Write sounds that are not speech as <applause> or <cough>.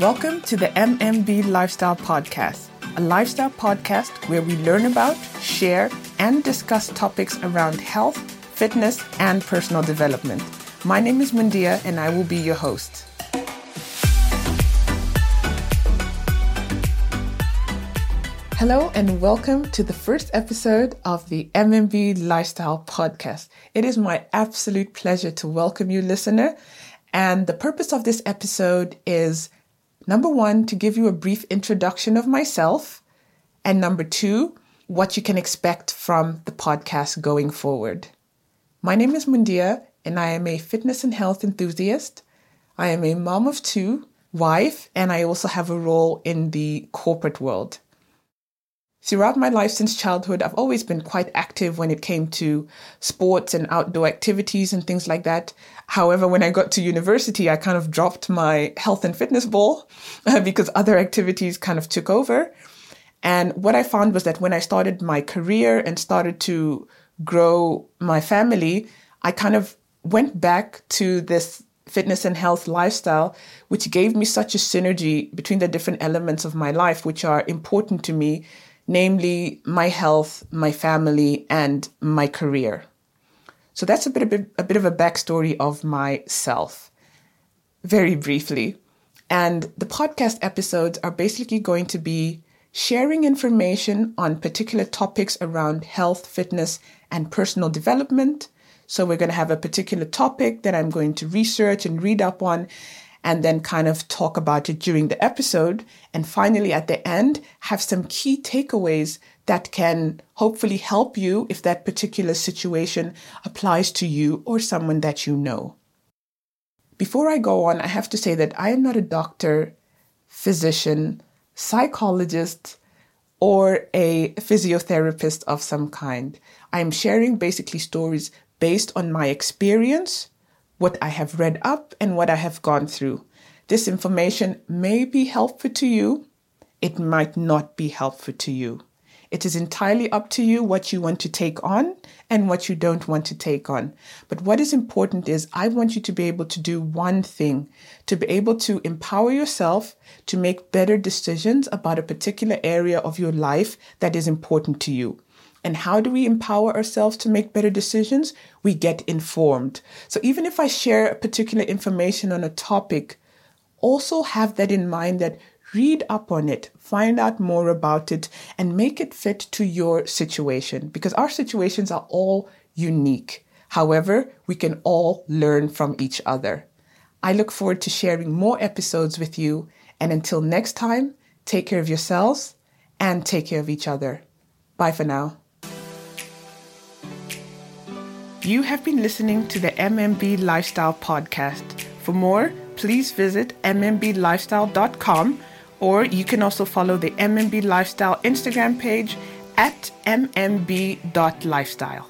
Welcome to the MMB Lifestyle Podcast, a lifestyle podcast where we learn about, share, and discuss topics around health, fitness, and personal development. My name is Mundia, and I will be your host. Hello, and welcome to the first episode of the MMB Lifestyle Podcast. It is my absolute pleasure to welcome you, listener. And the purpose of this episode is Number one, to give you a brief introduction of myself. And number two, what you can expect from the podcast going forward. My name is Mundia, and I am a fitness and health enthusiast. I am a mom of two, wife, and I also have a role in the corporate world. Throughout my life since childhood, I've always been quite active when it came to sports and outdoor activities and things like that. However, when I got to university, I kind of dropped my health and fitness ball <laughs> because other activities kind of took over. And what I found was that when I started my career and started to grow my family, I kind of went back to this fitness and health lifestyle, which gave me such a synergy between the different elements of my life, which are important to me namely my health, my family, and my career. So that's a bit, a bit, a bit of a backstory of myself, very briefly. And the podcast episodes are basically going to be sharing information on particular topics around health, fitness, and personal development. So we're going to have a particular topic that I'm going to research and read up on and then kind of talk about it during the episode. And finally, at the end, have some key takeaways that can hopefully help you if that particular situation applies to you or someone that you know. Before I go on, I have to say that I am not a doctor, physician, psychologist, or a physiotherapist of some kind. I am sharing basically stories based on my experience what I have read up and what I have gone through. This information may be helpful to you. It might not be helpful to you. It is entirely up to you what you want to take on and what you don't want to take on. But what is important is I want you to be able to do one thing, to be able to empower yourself to make better decisions about a particular area of your life that is important to you. And how do we empower ourselves to make better decisions? We get informed. So even if I share particular information on a topic, also have that in mind that read up on it, find out more about it, and make it fit to your situation because our situations are all unique. However, we can all learn from each other. I look forward to sharing more episodes with you. And until next time, take care of yourselves and take care of each other. Bye for now. You have been listening to the MMB Lifestyle Podcast. For more, please visit mmblifestyle.com or you can also follow the MMB Lifestyle Instagram page at mmb.lifestyle.